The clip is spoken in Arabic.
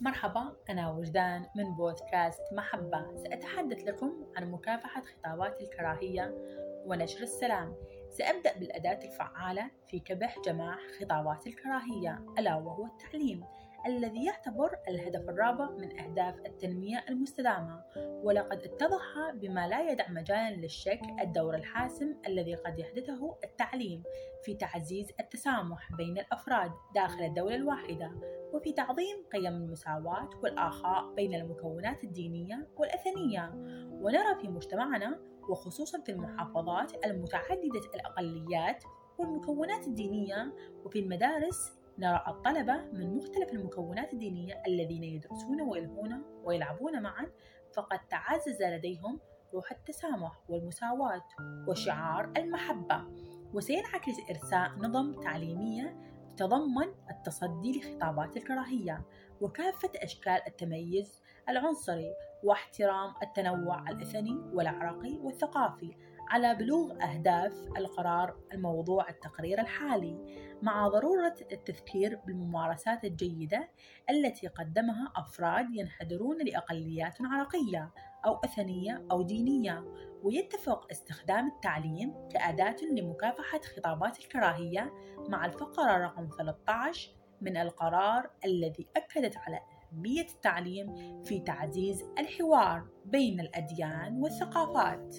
مرحبا أنا وجدان من بودكاست محبة. سأتحدث لكم عن مكافحة خطابات الكراهية ونشر السلام. سأبدأ بالأداة الفعالة في كبح جماح خطابات الكراهية ألا وهو التعليم الذي يعتبر الهدف الرابع من أهداف التنمية المستدامة. ولقد اتضح بما لا يدع مجالا للشك الدور الحاسم الذي قد يحدثه التعليم. في تعزيز التسامح بين الأفراد داخل الدولة الواحدة وفي تعظيم قيم المساواة والآخاء بين المكونات الدينية والأثنية. ونرى في مجتمعنا وخصوصا في المحافظات المتعددة الأقليات والمكونات الدينية. وفي المدارس نرى الطلبة من مختلف المكونات الدينية الذين يدرسون ويلهون ويلعبون معا فقد تعزز لديهم روح التسامح والمساواة وشعار المحبة. وسينعكس إرساء نظم تعليمية تتضمن التصدي لخطابات الكراهية وكافة أشكال التميز العنصري واحترام التنوع الإثني والعرقي والثقافي على بلوغ أهداف القرار الموضوع التقرير الحالي مع ضرورة التذكير بالممارسات الجيدة التي قدمها أفراد ينحدرون لأقليات عرقية. أو أثنية أو دينية ويتفق استخدام التعليم كأداة لمكافحة خطابات الكراهية مع الفقرة رقم 13 من القرار الذي أكدت على أهمية التعليم في تعزيز الحوار بين الأديان والثقافات.